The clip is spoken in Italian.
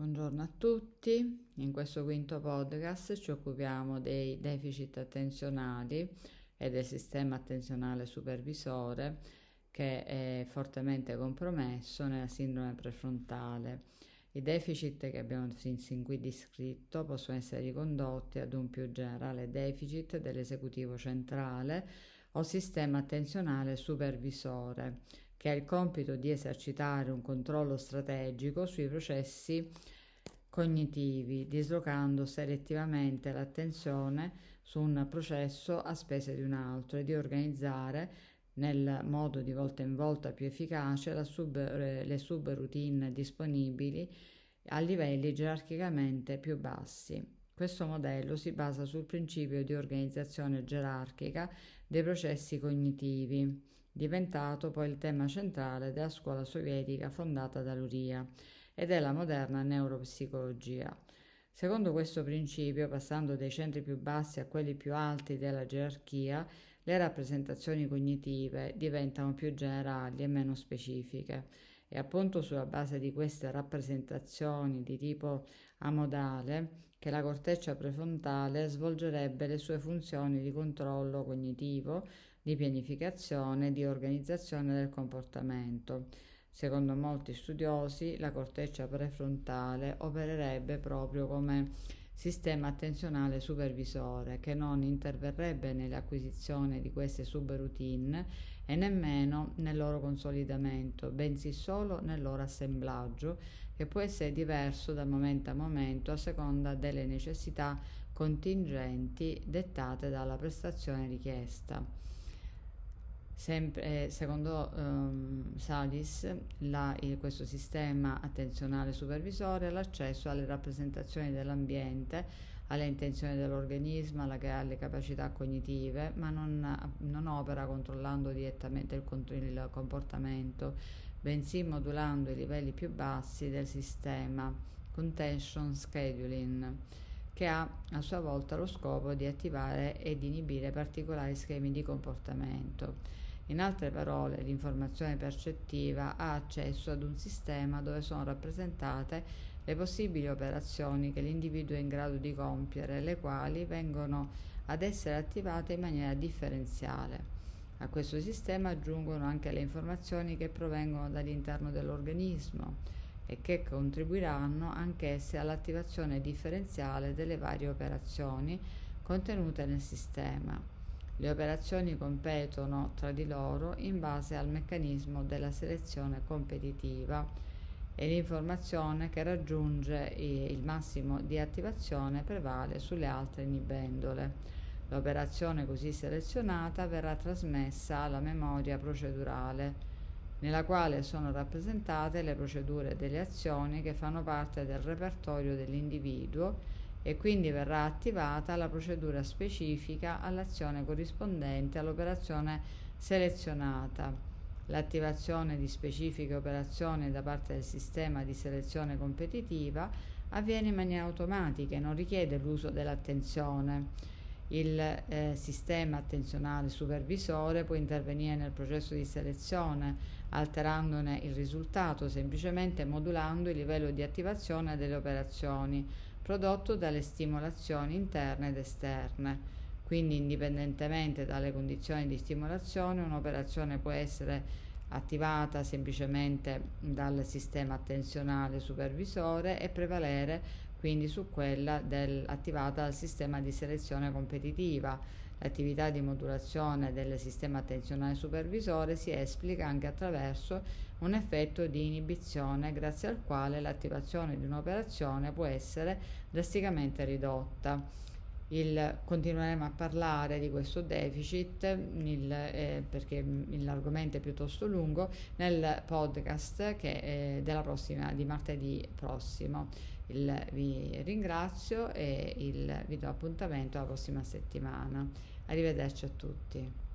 Buongiorno a tutti, in questo quinto podcast ci occupiamo dei deficit attenzionali e del sistema attenzionale supervisore che è fortemente compromesso nella sindrome prefrontale. I deficit che abbiamo fin qui descritto possono essere ricondotti ad un più generale deficit dell'esecutivo centrale o sistema attenzionale supervisore, che ha il compito di esercitare un controllo strategico sui processi cognitivi, dislocando selettivamente l'attenzione su un processo a spese di un altro e di organizzare nel modo di volta in volta più efficace sub, le subroutine disponibili a livelli gerarchicamente più bassi. Questo modello si basa sul principio di organizzazione gerarchica dei processi cognitivi, diventato poi il tema centrale della scuola sovietica fondata da Luria e della moderna neuropsicologia. Secondo questo principio, passando dai centri più bassi a quelli più alti della gerarchia, le rappresentazioni cognitive diventano più generali e meno specifiche e appunto sulla base di queste rappresentazioni di tipo amodale che la corteccia prefrontale svolgerebbe le sue funzioni di controllo cognitivo, di pianificazione e di organizzazione del comportamento. Secondo molti studiosi, la corteccia prefrontale opererebbe proprio come sistema attenzionale supervisore che non interverrebbe nell'acquisizione di queste subroutine e nemmeno nel loro consolidamento, bensì solo nel loro assemblaggio, che può essere diverso da momento a momento a seconda delle necessità contingenti dettate dalla prestazione richiesta. Sempre, eh, secondo um, Salis, la, questo sistema attenzionale supervisore ha l'accesso alle rappresentazioni dell'ambiente, alle intenzioni dell'organismo, alla, alle capacità cognitive, ma non, non opera controllando direttamente il, il comportamento, bensì modulando i livelli più bassi del sistema contention scheduling che ha a sua volta lo scopo di attivare ed inibire particolari schemi di comportamento. In altre parole, l'informazione percettiva ha accesso ad un sistema dove sono rappresentate le possibili operazioni che l'individuo è in grado di compiere, le quali vengono ad essere attivate in maniera differenziale. A questo sistema aggiungono anche le informazioni che provengono dall'interno dell'organismo e che contribuiranno anch'esse all'attivazione differenziale delle varie operazioni contenute nel sistema. Le operazioni competono tra di loro in base al meccanismo della selezione competitiva e l'informazione che raggiunge il massimo di attivazione prevale sulle altre inibendole. L'operazione così selezionata verrà trasmessa alla memoria procedurale, nella quale sono rappresentate le procedure delle azioni che fanno parte del repertorio dell'individuo e quindi verrà attivata la procedura specifica all'azione corrispondente all'operazione selezionata. L'attivazione di specifiche operazioni da parte del sistema di selezione competitiva avviene in maniera automatica e non richiede l'uso dell'attenzione. Il eh, sistema attenzionale supervisore può intervenire nel processo di selezione, alterandone il risultato, semplicemente modulando il livello di attivazione delle operazioni prodotto dalle stimolazioni interne ed esterne. Quindi indipendentemente dalle condizioni di stimolazione un'operazione può essere attivata semplicemente dal sistema attenzionale supervisore e prevalere quindi su quella del, attivata dal sistema di selezione competitiva. L'attività di modulazione del sistema attenzionale supervisore si esplica anche attraverso un effetto di inibizione grazie al quale l'attivazione di un'operazione può essere drasticamente ridotta. Il, continueremo a parlare di questo deficit il, eh, perché l'argomento è piuttosto lungo nel podcast che è della prossima, di martedì prossimo. Il, vi ringrazio e il, vi do appuntamento alla prossima settimana. Arrivederci a tutti.